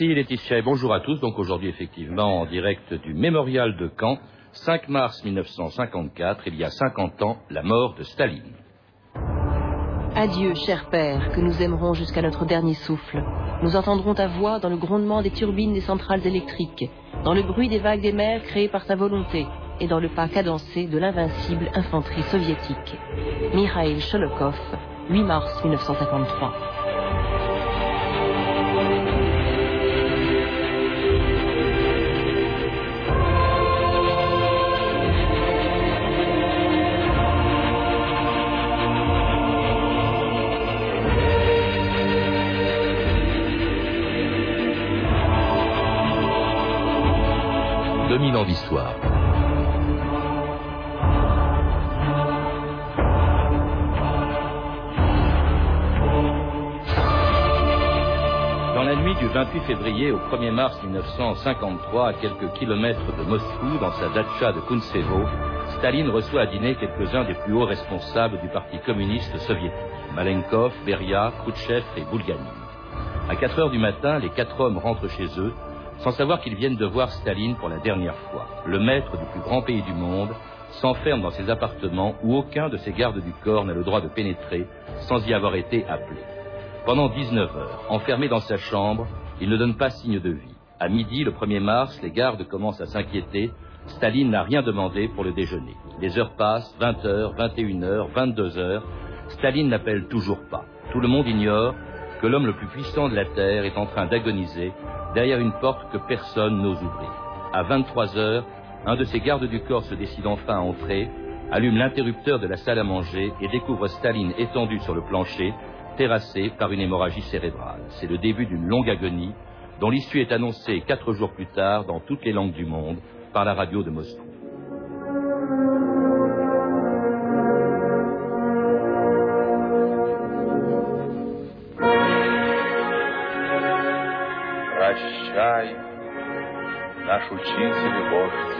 Merci Laetitia et bonjour à tous. Donc aujourd'hui effectivement en direct du mémorial de Caen, 5 mars 1954, il y a 50 ans, la mort de Staline. Adieu, cher père, que nous aimerons jusqu'à notre dernier souffle. Nous entendrons ta voix dans le grondement des turbines des centrales électriques, dans le bruit des vagues des mers créées par ta volonté, et dans le pas cadencé de l'invincible infanterie soviétique. Mikhail Sholokov, 8 mars 1953. Dans la nuit du 28 février au 1er mars 1953, à quelques kilomètres de Moscou, dans sa datcha de Kuntsevo, Staline reçoit à dîner quelques-uns des plus hauts responsables du Parti communiste soviétique, Malenkov, Beria, Khrouchtchev et Bulganin. À 4 heures du matin, les quatre hommes rentrent chez eux sans savoir qu'ils viennent de voir Staline pour la dernière fois. Le maître du plus grand pays du monde s'enferme dans ses appartements où aucun de ses gardes du corps n'a le droit de pénétrer sans y avoir été appelé. Pendant 19 heures, enfermé dans sa chambre, il ne donne pas signe de vie. À midi, le 1er mars, les gardes commencent à s'inquiéter. Staline n'a rien demandé pour le déjeuner. Les heures passent, 20 heures, 21 heures, 22 heures. Staline n'appelle toujours pas. Tout le monde ignore que l'homme le plus puissant de la Terre est en train d'agoniser derrière une porte que personne n'ose ouvrir. À 23 heures, un de ses gardes du corps se décide enfin à entrer, allume l'interrupteur de la salle à manger et découvre Staline étendu sur le plancher, terrassé par une hémorragie cérébrale. C'est le début d'une longue agonie dont l'issue est annoncée quatre jours plus tard dans toutes les langues du monde par la radio de Moscou. наш учитель и вождь,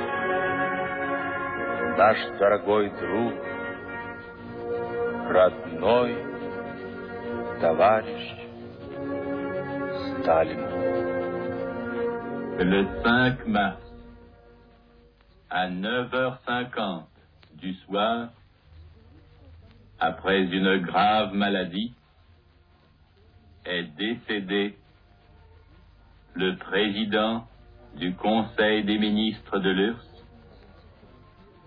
наш дорогой друг, родной товарищ Сталин. Le 5 mars, à 9h50 du soir, après une grave maladie, est décédé le président du Conseil des ministres de l'URSS,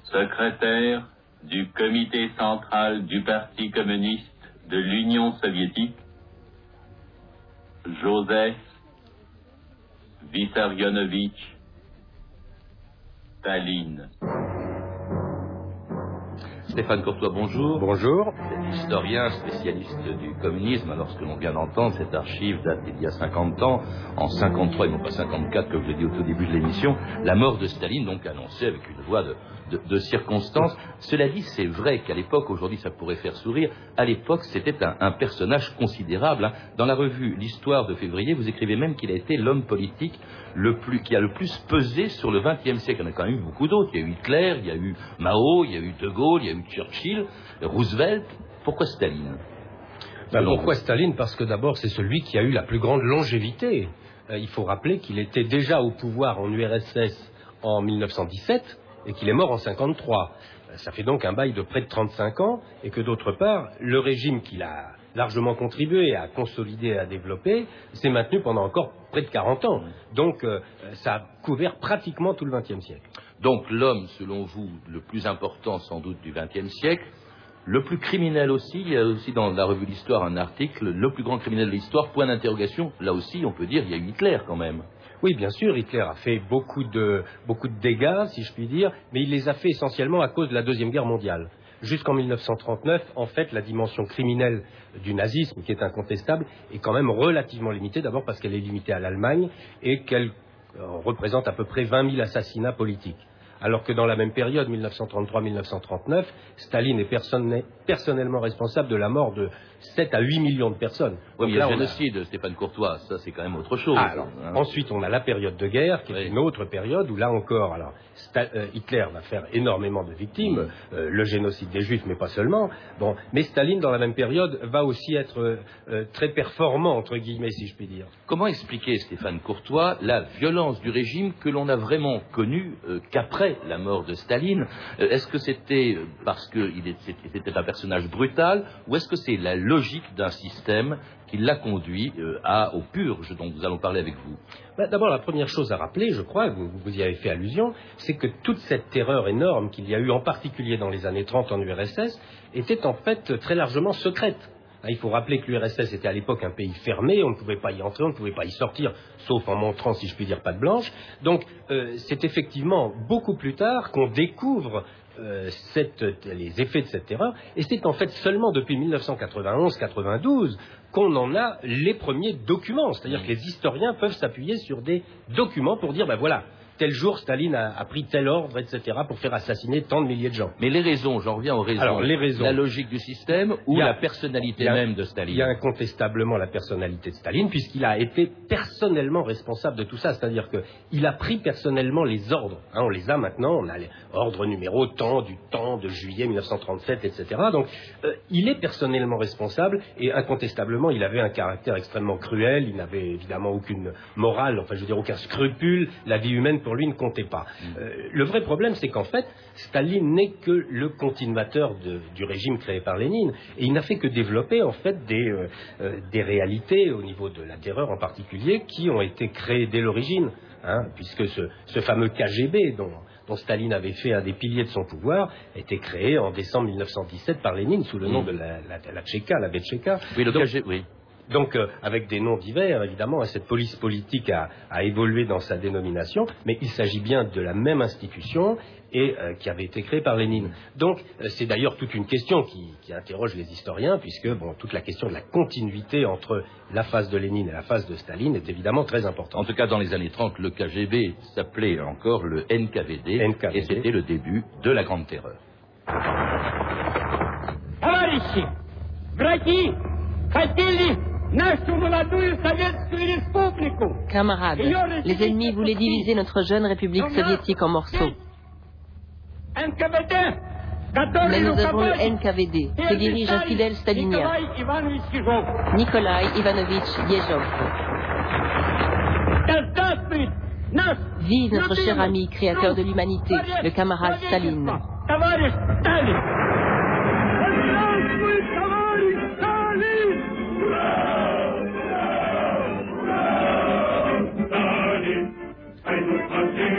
secrétaire du comité central du Parti communiste de l'Union soviétique, Joseph Vissarionovitch Staline. Stéphane Courtois, bonjour. Bonjour. Historien, spécialiste du communisme. Alors, ce que l'on vient d'entendre, cette archive date d'il y a 50 ans, en 53 et non pas 54, comme je l'ai dit au tout début de l'émission, la mort de Staline, donc annoncée avec une voix de, de, circonstances. Cela dit, c'est vrai qu'à l'époque, aujourd'hui ça pourrait faire sourire, à l'époque c'était un, personnage considérable. Hein. Dans la revue L'Histoire de février, vous écrivez même qu'il a été l'homme politique le plus, qui a le plus pesé sur le XXe siècle. Il y en a quand même eu beaucoup d'autres. Il y a eu Hitler, il y a eu Mao, il y a eu De Gaulle, il y a eu Churchill, Roosevelt. Pourquoi Staline? Ben, Pourquoi Staline? Parce que d'abord c'est celui qui a eu la plus grande longévité. Euh, il faut rappeler qu'il était déjà au pouvoir en URSS en 1917 et qu'il est mort en 53. Ça fait donc un bail de près de 35 ans et que d'autre part, le régime qu'il a largement contribué à consolider et à développer s'est maintenu pendant encore près de 40 ans. Donc euh, ça a couvert pratiquement tout le XXe siècle. Donc l'homme, selon vous, le plus important sans doute du XXe siècle, le plus criminel aussi, il y a aussi dans la revue d'histoire un article, le plus grand criminel de l'histoire, point d'interrogation, là aussi on peut dire il y a eu Hitler quand même. Oui, bien sûr, Hitler a fait beaucoup de, beaucoup de dégâts, si je puis dire, mais il les a fait essentiellement à cause de la Deuxième Guerre mondiale. Jusqu'en 1939, en fait, la dimension criminelle du nazisme, qui est incontestable, est quand même relativement limitée, d'abord parce qu'elle est limitée à l'Allemagne et qu'elle euh, représente à peu près 20 000 assassinats politiques. Alors que dans la même période, 1933-1939, Staline est personnellement responsable de la mort de 7 à 8 millions de personnes. Oui, mais il y a le génocide, Stéphane Courtois, ça c'est quand même autre chose. Ah, hein. Ensuite, on a la période de guerre, qui est une autre période où là encore, alors euh, Hitler va faire énormément de victimes, euh, le génocide des Juifs, mais pas seulement. Bon, mais Staline, dans la même période, va aussi être euh, très performant entre guillemets, si je puis dire. Comment expliquer, Stéphane Courtois, la violence du régime que l'on a vraiment connue qu'après la mort de Staline? Est-ce que c'était parce qu'il était un personnage brutal, ou est-ce que c'est la logique d'un système qui l'a conduit euh, à, aux purges dont nous allons parler avec vous bah, D'abord, la première chose à rappeler, je crois, vous, vous y avez fait allusion, c'est que toute cette terreur énorme qu'il y a eu, en particulier dans les années 30 en URSS, était en fait très largement secrète. Hein, il faut rappeler que l'URSS était à l'époque un pays fermé, on ne pouvait pas y entrer, on ne pouvait pas y sortir, sauf en montrant, si je puis dire, pas de blanche. Donc euh, c'est effectivement beaucoup plus tard qu'on découvre euh, les effets de cette terreur, et c'est en fait seulement depuis 1991-92 qu'on en a les premiers documents. C'est-à-dire mmh. que les historiens peuvent s'appuyer sur des documents pour dire, ben voilà, tel jour Staline a, pris tel ordre, etc., pour faire assassiner tant de milliers de gens. Mais les raisons, j'en reviens aux raisons. Alors, les raisons. La logique du système ou la personnalité même de Staline Il y a incontestablement la personnalité de Staline, puisqu'il a été personnellement responsable de tout ça. C'est-à-dire qu'il a pris personnellement les ordres. Hein, on les a maintenant, on a les ordres numéro temps, du temps de juillet 1937, etc. Donc, euh, il est personnellement responsable et incontestablement, il avait un caractère extrêmement cruel. Il n'avait évidemment aucune morale, enfin, je veux dire, aucun scrupule. La vie humaine, pour lui, ne comptait pas. Mm. Euh, le vrai problème, c'est qu'en fait, Staline n'est que le continuateur du régime créé par Lénine, et il n'a fait que développer en fait des, euh, euh, des réalités au niveau de la terreur en particulier qui ont été créées dès l'origine, hein, puisque ce, ce, fameux KGB dont, dont Staline avait fait un des piliers de son pouvoir, a été créé en décembre 1917 par Lénine sous le nom mm. de la, la, la Tchéka, la Betcheka. Oui, le KGB, oui. Donc, euh, avec des noms divers, évidemment, cette police politique a, évolué dans sa dénomination, mais il s'agit bien de la même institution et euh, qui avait été créée par Lénine. Donc, euh, c'est d'ailleurs toute une question qui, interroge les historiens, puisque bon, toute la question de la continuité entre la phase de Lénine et la phase de Staline est évidemment très importante. En tout cas, dans les années 30, le KGB s'appelait encore le NKVD, NKVD. et c'était le début de la Grande Terreur. Camarades, les ennemis voulaient diviser notre jeune République soviétique en morceaux. Mais nous avons le NKVD, qui dirige un fidèle stalinien, Nikolai Ivanovitch Yezhov. Vive notre cher ami, créateur de l'humanité, le camarade Staline.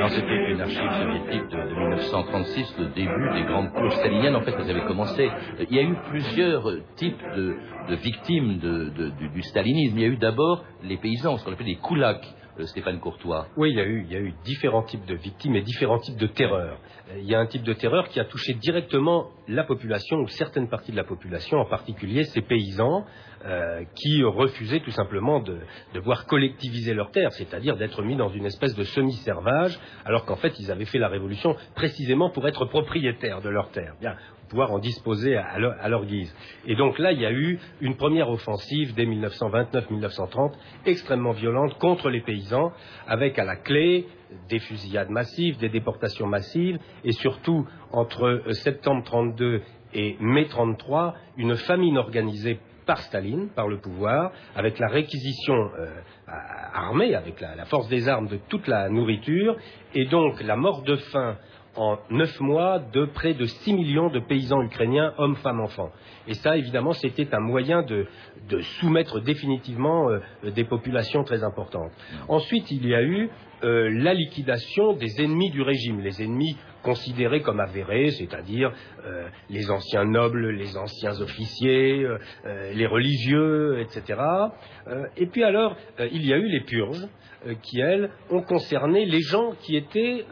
C'était une archive soviétique de, 1936, le début des grandes courses staliniennes. En fait, elles avaient commencé. Il y a eu plusieurs types de, victimes du, stalinisme. Il y a eu d'abord les paysans, ce qu'on appelle les koulaks. Euh, Stéphane Courtois. Oui, il y, a eu, il y a eu différents types de victimes et différents types de terreur. Euh, il y a un type de terreur qui a touché directement la population ou certaines parties de la population, en particulier ces paysans euh, qui refusaient tout simplement de, voir collectiviser leurs terres, c'est-à-dire d'être mis dans une espèce de semi-servage, alors qu'en fait ils avaient fait la révolution précisément pour être propriétaires de leurs terres. Bien, pouvoir en disposer à leur, guise. Et donc là, il y a eu une première offensive dès 1929-1930, extrêmement violente contre les paysans, avec à la clé des fusillades massives, des déportations massives, et surtout entre septembre 32 et mai 33, une famine organisée par Staline, par le pouvoir, avec la réquisition euh, armée, avec la, force des armes de toute la nourriture, et donc la mort de faim en neuf mois de près de 6 millions de paysans ukrainiens, hommes, femmes, enfants. Et ça, évidemment, c'était un moyen de, soumettre définitivement euh, des populations très importantes. Ensuite, il y a eu euh, la liquidation des ennemis du régime, les ennemis considérés comme avérés, c'est-à-dire euh, les anciens nobles, les anciens officiers, les religieux, etc. et puis alors, il y a eu les purges, qui, elles, ont concerné les gens qui étaient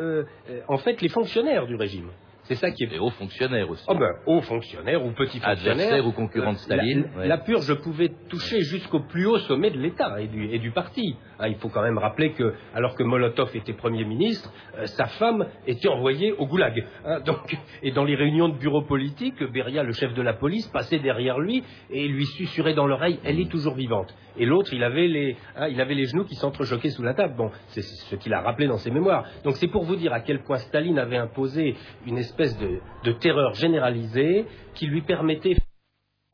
en fait les fonctionnaires du régime. C'est ça qui est. Et hauts fonctionnaires aussi. Oh ben, hauts fonctionnaires ou petits fonctionnaires. Adversaires ou concurrents de Staline. La, la purge pouvait toucher jusqu'au plus haut sommet de l'État et du, et du parti. Hein, il faut quand même rappeler que, alors que Molotov était Premier ministre, euh, sa femme était envoyée au goulag. Hein, donc, et dans les réunions de bureau politique, Beria, le chef de la police, passait derrière lui et lui susurrait dans l'oreille Elle est toujours vivante. Et l'autre, il, avait les, hein, il avait les genoux qui s'entrechoquaient sous la table. Bon, c'est ce qu'il a rappelé dans ses mémoires. Donc c'est pour vous dire à quel point Staline avait imposé une espèce de, de terreur généralisée qui lui permettait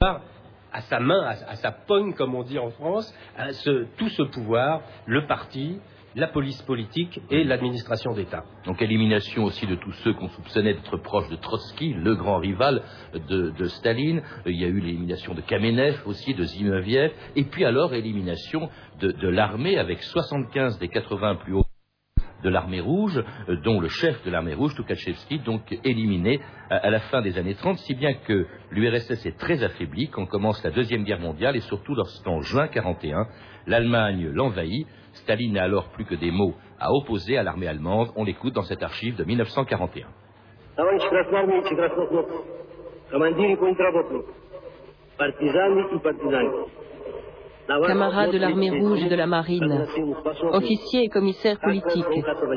à sa main, à, sa pogne, comme on dit en France, ce, tout ce pouvoir, le parti, la police politique et l'administration d'État. Donc élimination aussi de tous ceux qu'on soupçonnait d'être proches de Trotsky, le grand rival de, Staline. Il y a eu l'élimination de Kamenev aussi, de Zinoviev. Et puis alors élimination de, de l'armée avec 75 des 80 plus hauts de l'armée rouge, euh, dont le chef de l'armée rouge, Tukhachevsky, donc éliminé à la fin des années 30, si bien que l'URSS est très affaiblie quand commence la Deuxième Guerre mondiale et surtout lorsqu'en juin 41, l'Allemagne l'envahit. Staline n'a alors plus que des mots à opposer à l'armée allemande. On l'écoute dans cette archive de 1941. Camarades de l'armée rouge et de la marine, officiers et commissaires politiques,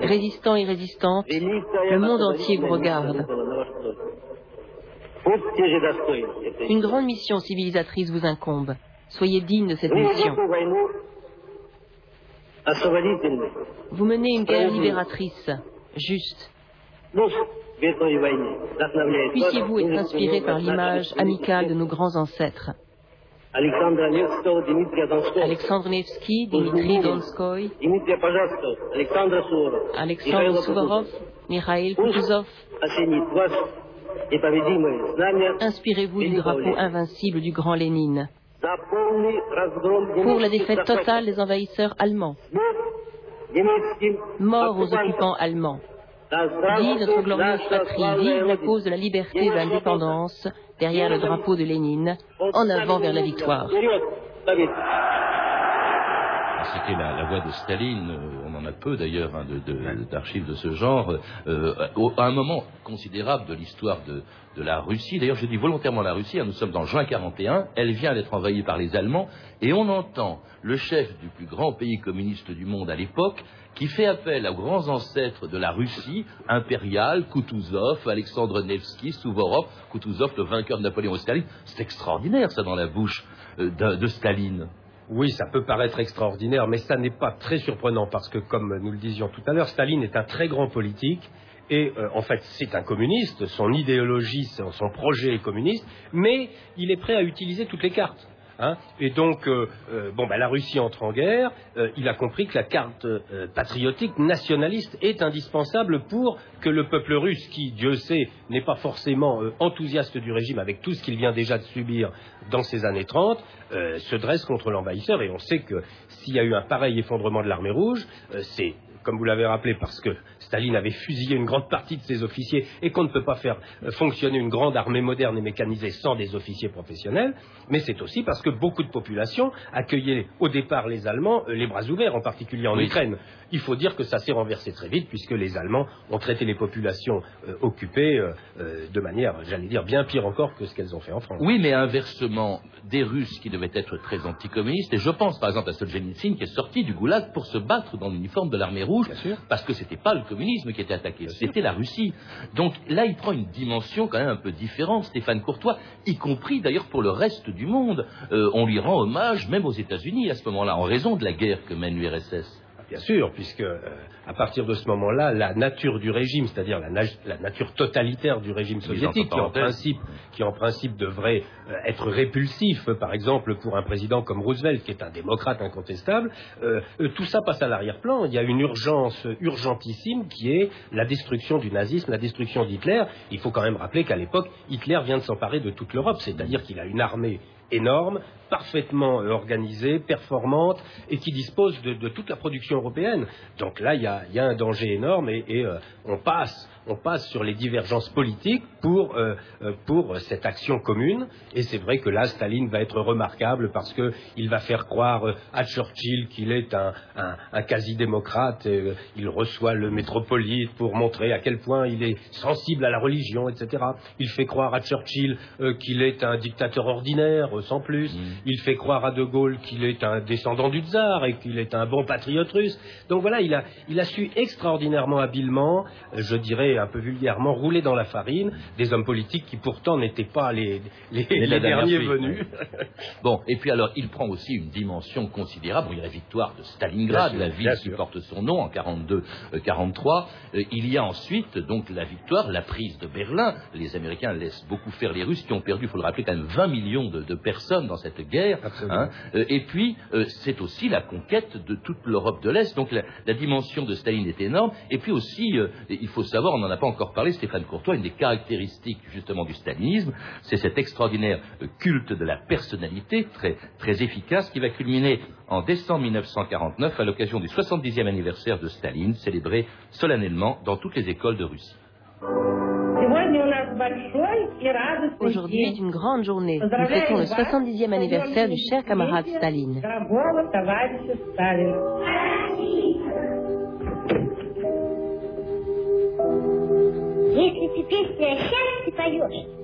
résistants et résistantes, le monde entier vous regarde. Une grande mission civilisatrice vous incombe. Soyez digne de cette mission. Vous menez une guerre libératrice, juste. Puissiez-vous être inspiré par l'image amicale de nos grands ancêtres. Alexandre Nevsky, Dimitri Donskoy, Alexandre Suvorov, Mikhail Kutuzov. Inspirez-vous du drapeau invincible du grand Lénine. Pour la défaite totale des envahisseurs allemands. Mort aux occupants allemands. Vive notre glorieuse patrie, vive la cause de la liberté et de l'indépendance, derrière le drapeau de Lénine, en avant vers la victoire. C'était la, voix de Staline, euh, on en a peu d'ailleurs hein, d'archives de, ce genre, euh, à un moment considérable de l'histoire de, la Russie. D'ailleurs, je dis volontairement la Russie, hein, nous sommes en juin 41, elle vient d'être envahie par les Allemands, et on entend le chef du plus grand pays communiste du monde à l'époque qui fait appel aux grands ancêtres de la Russie impériale, Kutuzov, Alexandre Nevsky, Suvorov, Kutuzov, le vainqueur de Napoléon Staline. C'est extraordinaire, ça, dans la bouche euh, de, Staline. Oui, ça peut paraître extraordinaire, mais ça n'est pas très surprenant parce que, comme nous le disions tout à l'heure, Staline est un très grand politique et euh, en fait c'est un communiste, son idéologie, son projet est communiste, mais il est prêt à utiliser toutes les cartes. Hein. et donc, euh, euh, bon, bah, la Russie entre en guerre. Euh, il a compris que la carte patriotique nationaliste est indispensable pour que le peuple russe, qui, Dieu sait, n'est pas forcément enthousiaste du régime avec tout ce qu'il vient déjà de subir dans ces années 30, se dresse contre l'envahisseur. Et on sait que s'il y a eu un pareil effondrement de l'armée rouge, c'est comme vous l'avez rappelé, parce que Staline avait fusillé une grande partie de ses officiers et qu'on ne peut pas faire euh, fonctionner une grande armée moderne et mécanisée sans des officiers professionnels, mais c'est aussi parce que beaucoup de populations accueillaient au départ les Allemands euh, les bras ouverts, en particulier en Ukraine. Il faut dire que ça s'est renversé très vite puisque les Allemands ont traité les populations euh, occupées de manière, j'allais dire, bien pire encore que ce qu'elles ont fait en France. Oui, mais inversement, des Russes qui devaient être très anticommunistes, et je pense par exemple à Solzhenitsyn qui est sorti du goulag pour se battre dans l'uniforme de l'armée rouge, parce que c'était pas le communisme qui était attaqué, c'était la Russie. Donc là, il prend une dimension quand même un peu différente, Stéphane Courtois, y compris d'ailleurs pour le reste du monde. Euh, on lui rend hommage même aux États-Unis à ce moment-là, en raison de la guerre que mène l'URSS. Bien sûr, puisque euh, à partir de ce moment-là, la nature du régime, c'est-à-dire la, nature totalitaire du régime soviétique, qui en, principe, qui en principe devrait euh, être répulsif, par exemple pour un président comme Roosevelt, qui est un démocrate incontestable, euh, tout ça passe à l'arrière-plan. Il y a une urgence urgentissime qui est la destruction du nazisme, la destruction d'Hitler. Il faut quand même rappeler qu'à l'époque, Hitler vient de s'emparer de toute l'Europe, c'est-à-dire qu'il a une armée énorme, parfaitement euh, organisée, performante et qui dispose de, toute la production européenne. Donc là, il y a, un danger énorme et, euh, on passe on passe sur les divergences politiques pour, euh, euh, pour cette action commune. Et c'est vrai que là, Staline va être remarquable parce qu'il va faire croire euh, à Churchill qu'il est un, un, quasi-démocrate. il reçoit le métropolite pour montrer à quel point il est sensible à la religion, etc. Il fait croire à Churchill qu'il est un dictateur ordinaire, sans plus. Mm. Il fait croire à De Gaulle qu'il est un descendant du tsar et qu'il est un bon patriote russe. Donc voilà, il a, il a su extraordinairement habilement, je dirais un peu vulgairement, rouler dans la farine des hommes politiques qui pourtant n'étaient pas les, les, derniers venus. bon, et puis alors, il prend aussi une dimension considérable. il y a la victoire de Stalingrad, la ville qui porte son nom en 42-43. Euh, euh, il y a ensuite donc la victoire, la prise de Berlin. Les Américains laissent beaucoup faire les Russes qui ont perdu, il faut le rappeler, quand même 20 millions de, personnes dans cette guerre. Hein. Euh, et puis, c'est aussi la conquête de toute l'Europe de l'Est. Donc la, la, dimension de Staline est énorme. Et puis aussi, il faut savoir, on n'en a pas encore parlé, Stéphane Courtois, une des caractéristiques justement du stalinisme, c'est cet extraordinaire culte de la personnalité très, très efficace qui va culminer en décembre 1949 à l'occasion du 70e anniversaire de Staline, célébré solennellement dans toutes les écoles de Russie. Aujourd'hui est une grande journée. Nous fêtons le 70e anniversaire du cher camarade Staline.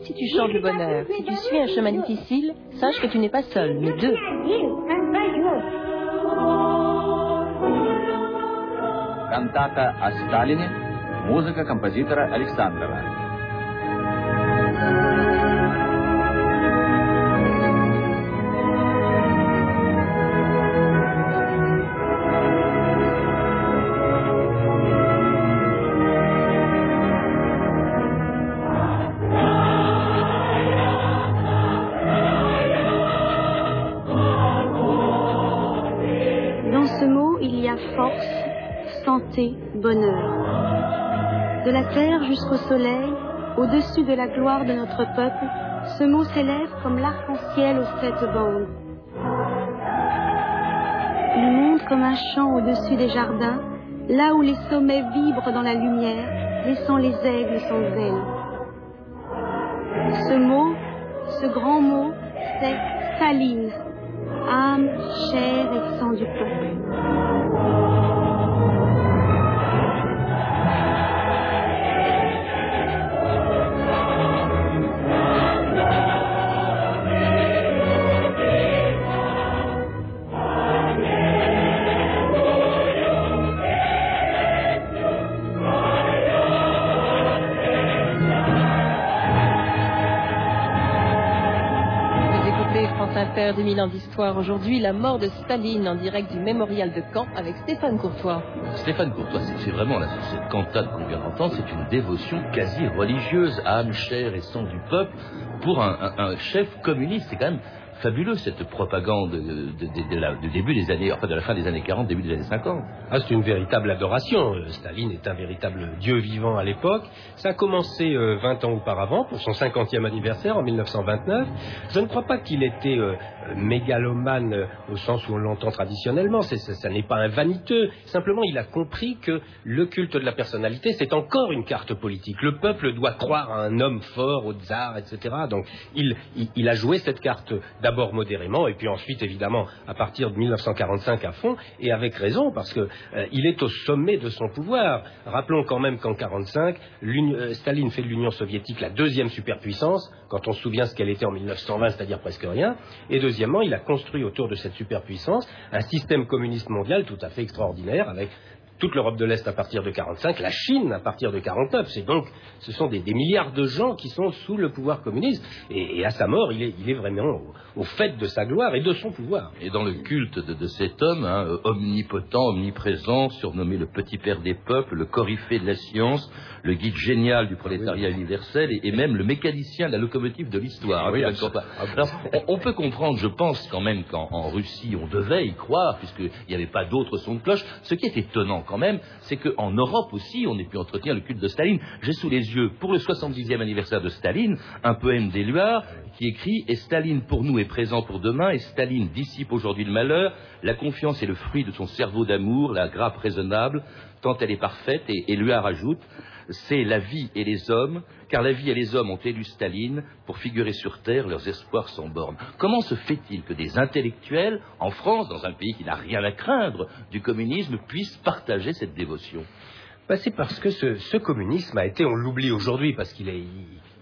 Si tu chantes le bonheur, si tu suis un chemin difficile, sache que tu n'es pas seul, mais deux. Cantata a Сталине, музыка композитора Александрова. Jusqu'au soleil, au-dessus de la gloire de notre peuple, ce mot s'élève comme l'arc-en-ciel aux sept bandes. Il monte comme un chant au-dessus des jardins, là où les sommets vibrent dans la lumière, laissant les aigles sans ailes. Ce mot, ce grand mot, c'est Saline, âme, chair et sang du peuple. Père 2000 ans d'histoire aujourd'hui, la mort de Staline en direct du mémorial de Caen avec Stéphane Courtois. Stéphane Courtois, c'est vraiment cette cantate qu'on vient d'entendre, c'est une dévotion quasi religieuse, âme, chair et sang du peuple pour un chef communiste. C'est quand même fabuleux cette propagande de, la fin des années 40, début des années 50. Ah, c'est une véritable adoration. Euh, Staline est un véritable dieu vivant à l'époque. Ça a commencé 20 euh, ans auparavant, pour son 50e anniversaire en 1929. Je ne crois pas qu'il était euh, mégalomane au sens où on l'entend traditionnellement. ça, n'est pas un vaniteux. Simplement, il a compris que le culte de la personnalité, c'est encore une carte politique. Le peuple doit croire à un homme fort, au tsar, etc. Donc, il, a joué cette carte d'abord modérément, et puis ensuite, évidemment, à partir de 1945 à fond, et avec raison, parce qu'il euh, est au sommet de son pouvoir. Rappelons quand même qu'en 1945, euh, Staline fait de l'Union soviétique la deuxième superpuissance, quand on se souvient ce qu'elle était en 1920, c'est-à-dire presque rien. Et deuxièmement, il a construit autour de cette superpuissance un système communiste mondial tout à fait extraordinaire, avec toute l'Europe de l'Est à partir de 45, la Chine à partir de 49. C'est donc, ce sont des, milliards de gens qui sont sous le pouvoir communiste. Et, à sa mort, il est, vraiment au, fait de sa gloire et de son pouvoir. Et dans le culte de, cet homme, hein, omnipotent, omniprésent, surnommé le petit père des peuples, le coryphée de la science, le guide génial du prolétariat universel et, même le mécanicien de la locomotive de l'histoire. on, peut comprendre, je pense quand même qu'en Russie, on devait y croire, puisqu'il n'y avait pas d'autres sons de cloche. Ce qui est étonnant quand même, c'est qu'en Europe aussi, on ait pu entretenir le culte de Staline. J'ai sous les yeux, pour le 70e anniversaire de Staline, un poème d'Éluard qui écrit Et Staline pour nous est présent pour demain, et Staline dissipe aujourd'hui le malheur, la confiance est le fruit de son cerveau d'amour, la grappe raisonnable, tant elle est parfaite, et Éluard ajoute c'est la vie et les hommes, car la vie et les hommes ont élu Staline pour figurer sur Terre leurs espoirs sans bornes. Comment se fait-il que des intellectuels, en France, dans un pays qui n'a rien à craindre du communisme, puissent partager cette dévotion? Bah, C'est parce que ce, ce, communisme a été, on l'oublie aujourd'hui parce qu'il est,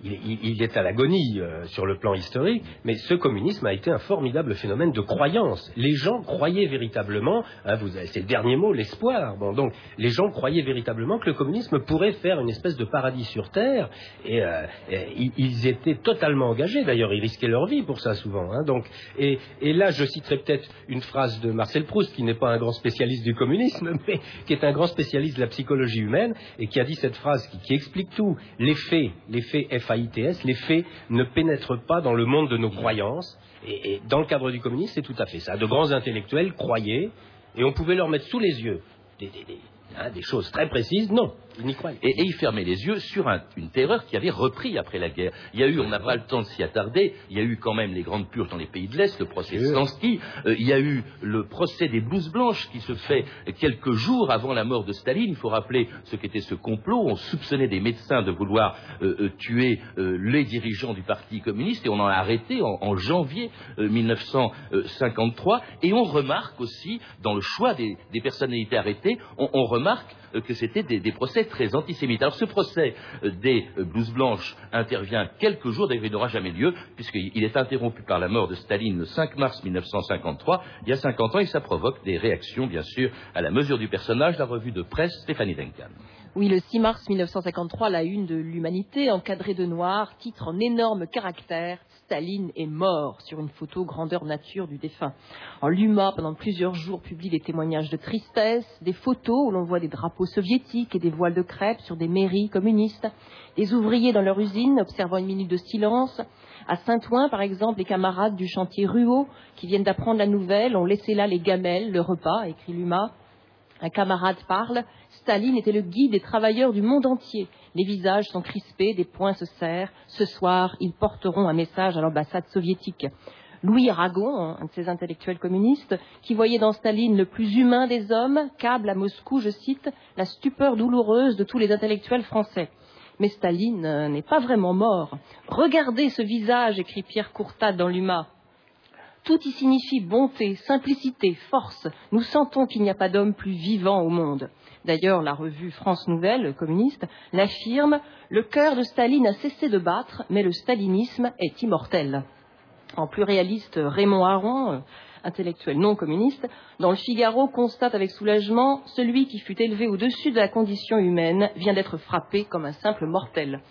il, est à l'agonie euh, sur le plan historique, mais ce communisme a été un formidable phénomène de croyance. Les gens croyaient véritablement, hein, c'est le dernier mot, l'espoir. Donc les gens croyaient véritablement que le communisme pourrait faire une espèce de paradis sur terre, et, euh, ils étaient totalement engagés. D'ailleurs, ils risquaient leur vie pour ça souvent. Hein, donc, et, là, je citerai peut-être une phrase de Marcel Proust, qui n'est pas un grand spécialiste du communisme, mais qui est un grand spécialiste de la psychologie humaine, et qui a dit cette phrase qui, explique tout. ITS, les faits ne pénètrent pas dans le monde de nos croyances. Et, dans le cadre du communisme, c'est tout à fait ça. De grands intellectuels croyaient, et on pouvait leur mettre sous les yeux des, hein, choses très précises. Non, et, il fermait les yeux sur une terreur qui avait repris après la guerre. Il y a eu, on n'a pas le temps de s'y attarder, il y a eu quand même les grandes purges dans les pays de l'Est, le procès Stansky, euh, il y a eu le procès des blouses blanches qui se fait quelques jours avant la mort de Staline. Il faut rappeler ce qu'était ce complot. On soupçonnait des médecins de vouloir euh, euh, tuer les dirigeants du Parti communiste et on en a arrêté en, janvier 1953. Et on remarque aussi, dans le choix des, personnalités arrêtées, on remarque euh, que c'était des, procès très antisémites. Alors ce procès euh, des euh, blouses blanches intervient quelques jours, d'ailleurs il n'aura jamais lieu, puisqu'il est interrompu par la mort de Staline le 5 mars 1953, il y a 50 ans, et ça provoque des réactions, bien sûr, à la mesure du personnage, la revue de presse Stéphanie Duncan. Oui, le 6 mars 1953, la une de l'Humanité, encadrée de noir, titre en énorme caractère Staline est mort sur une photo grandeur nature du défunt. En l'UMA, pendant plusieurs jours, publie des témoignages de tristesse, des photos où l'on voit des drapeaux soviétiques et des voiles de crêpe sur des mairies communistes, des ouvriers dans leur usine observant une minute de silence. À Saint-Ouen, par exemple, les camarades du chantier Ruot, qui viennent d'apprendre la nouvelle, ont laissé là les gamelles, le repas, écrit l'UMA. Un camarade parle, Staline était le guide des travailleurs du monde entier. Les visages sont crispés, des poings se serrent. Ce soir, ils porteront un message à l'ambassade soviétique. Louis Aragon, un de ces intellectuels communistes, qui voyait dans Staline le plus humain des hommes, câble à Moscou, je cite, la stupeur douloureuse de tous les intellectuels français. Mais Staline n'est pas vraiment mort. Regardez ce visage, écrit Pierre Courtat dans l'UMA. Tout y signifie bonté, simplicité, force. Nous sentons qu'il n'y a pas d'homme plus vivant au monde. D'ailleurs, la revue France Nouvelle, communiste, l'affirme, le cœur de Staline a cessé de battre, mais le stalinisme est immortel. En plus réaliste, Raymond Aron, intellectuel non communiste, dans le Figaro constate avec soulagement celui qui fut élevé au-dessus de la condition humaine vient d'être frappé comme un simple mortel.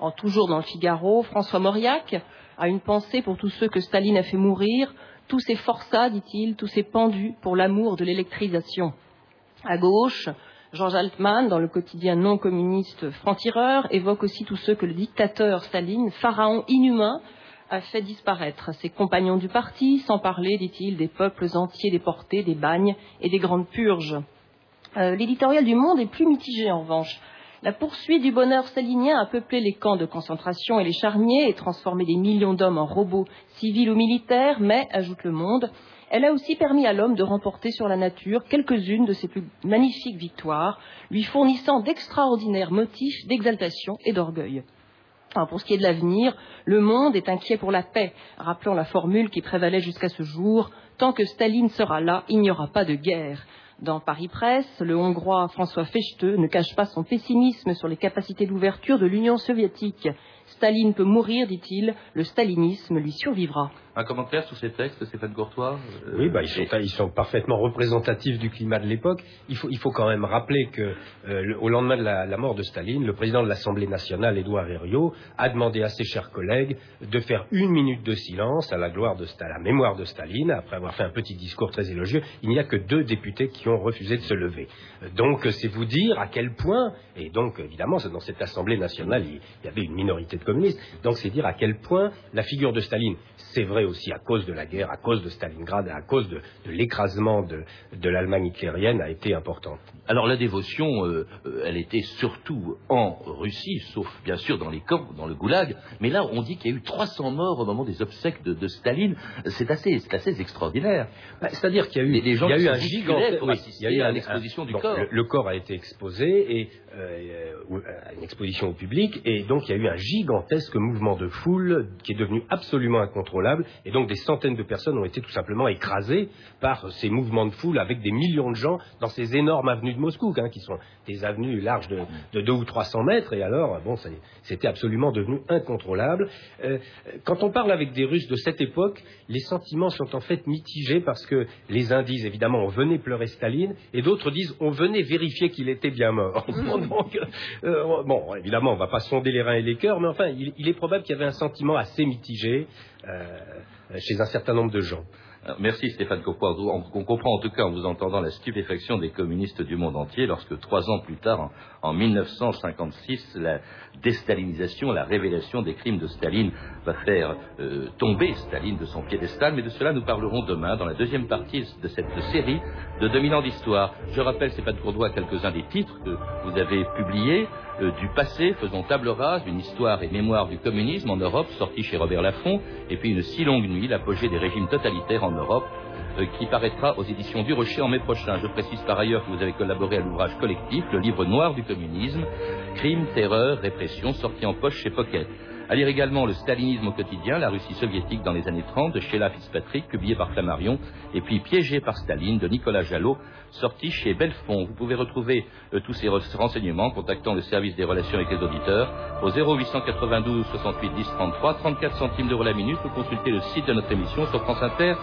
En toujours dans le Figaro, François Mauriac, a une pensée pour tous ceux que Staline a fait mourir, tous ces forçats, dit-il, tous ces pendus pour l'amour de l'électrisation. À gauche, Georges Altman, dans le quotidien non communiste Franc-Tireur, évoque aussi tous ceux que le dictateur Staline, pharaon inhumain, a fait disparaître. Ses compagnons du parti, sans parler, dit-il, des peuples entiers déportés, des bagnes et des grandes purges. Euh, l'éditorial du Monde est plus mitigé en revanche. La poursuite du bonheur stalinien a peuplé les camps de concentration et les charniers et transformé des millions d'hommes en robots civils ou militaires, mais, ajoute le monde, elle a aussi permis à l'homme de remporter sur la nature quelques-unes de ses plus magnifiques victoires, lui fournissant d'extraordinaires motifs d'exaltation et d'orgueil. pour ce qui est de l'avenir, le monde est inquiet pour la paix, rappelant la formule qui prévalait jusqu'à ce jour tant que Staline sera là, il n'y aura pas de guerre. Dans Paris Presse, le Hongrois François Fechte ne cache pas son pessimisme sur les capacités d'ouverture de l'Union soviétique. Staline peut mourir, dit-il, le stalinisme lui survivra. Un commentaire sur ces textes, Stéphane Courtois euh, Oui, bah, ils, sont, parfaitement représentatifs du climat de l'époque. Il faut, il faut, quand même rappeler que, euh, au lendemain de la, mort de Staline, le président de l'Assemblée nationale, Édouard Herriot, a demandé à ses chers collègues de faire une minute de silence à la, gloire de, à la mémoire de Staline, après avoir fait un petit discours très élogieux. Il n'y a que deux députés qui ont refusé de se lever. Donc, c'est vous dire à quel point, et donc, évidemment, dans cette Assemblée nationale, il, il y avait une minorité de communistes, donc c'est dire à quel point la figure de Staline, c'est vrai, aussi à cause de la guerre, à cause de Stalingrad, à cause de, l'écrasement de, l'Allemagne hitlérienne, a été importante. Alors la dévotion, euh, euh, elle était surtout en Russie, sauf bien sûr dans les camps, dans le goulag. Mais là, on dit qu'il y a eu 300 morts au moment des obsèques de, Staline. C'est assez, assez extraordinaire. Bah, c'est-à-dire qu'il y a eu, des gens il y a eu un gigant, il y a eu une exposition du corps. Le, corps a été exposé et euh, une exposition au public, et donc il y a eu un gigantesque mouvement de foule qui est devenu absolument incontrôlable, et donc des centaines de personnes ont été tout simplement écrasées par ces mouvements de foule avec des millions de gens dans ces énormes avenues de Moscou, hein, qui sont des avenues larges de, de 2 ou 300 mètres, et alors, bon, c'était absolument devenu incontrôlable. Euh, quand on parle avec des Russes de cette époque, les sentiments sont en fait mitigés parce que les uns disent évidemment on venait pleurer Staline, et d'autres disent on venait vérifier qu'il était bien mort. Euh, bon, évidemment, on ne va pas sonder les reins et les cœurs, mais enfin, il, est probable qu'il y avait un sentiment assez mitigé euh, chez un certain nombre de gens. Merci Stéphane Copois. On, comprend en tout cas en vous entendant la stupéfaction des communistes du monde entier lorsque trois ans plus tard, en, 1956, la déstalinisation, la révélation des crimes de Staline va faire euh, tomber Staline de son piédestal. Mais de cela, nous parlerons demain dans la deuxième partie de cette série de 2000 ans d'histoire. Je rappelle, Stéphane Courdois, quelques-uns des titres que vous avez publiés. Euh, du passé, faisons table rase, une histoire et mémoire du communisme en Europe, sorti chez Robert Laffont, et puis une si longue nuit, l'apogée des régimes totalitaires en Europe, euh, qui paraîtra aux éditions du Rocher en mai prochain. Je précise par ailleurs que vous avez collaboré à l'ouvrage collectif, le livre noir du communisme, Crime, terreur, répression, sorti en poche chez Pocket. À lire également Le stalinisme au quotidien, la Russie soviétique dans les années 30 de Sheila Fitzpatrick, publié par Flammarion, et puis Piégé par Staline de Nicolas Jalot, sorti chez Belfond. Vous pouvez retrouver euh, tous ces renseignements en contactant le service des relations avec les auditeurs au 0892 68 10 33, 34 centimes d'euros la minute ou consulter le site de notre émission sur France Inter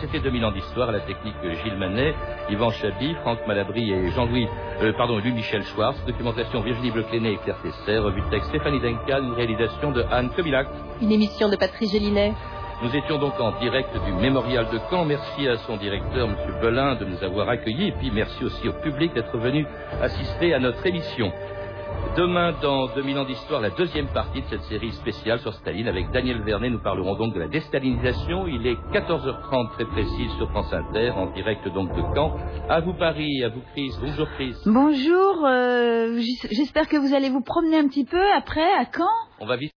c'était 2000 ans d'histoire à la technique Gilles Manet, Yvan Chabi, Franck Malabry et Jean-Louis, euh, pardon, Louis-Michel Schwartz. Documentation Virginie Blecléné et Claire Tesser. Revue de texte Stéphanie Duncan. Une réalisation de Anne Kobilac. Une émission de Patrice Gélinet. Nous étions donc en direct du mémorial de Caen. Merci à son directeur, M. Belin, de nous avoir accueillis. Et puis merci aussi au public d'être venu assister à notre émission. Demain, dans 2000 ans d'histoire, la deuxième partie de cette série spéciale sur Staline. Avec Daniel Vernet, nous parlerons donc de la déstalinisation. Il est 14h30 très précise sur France Inter, en direct donc de Caen. À vous Paris, à vous Chris. Bonjour Chris. Bonjour, euh, j'espère que vous allez vous promener un petit peu après à Caen. On va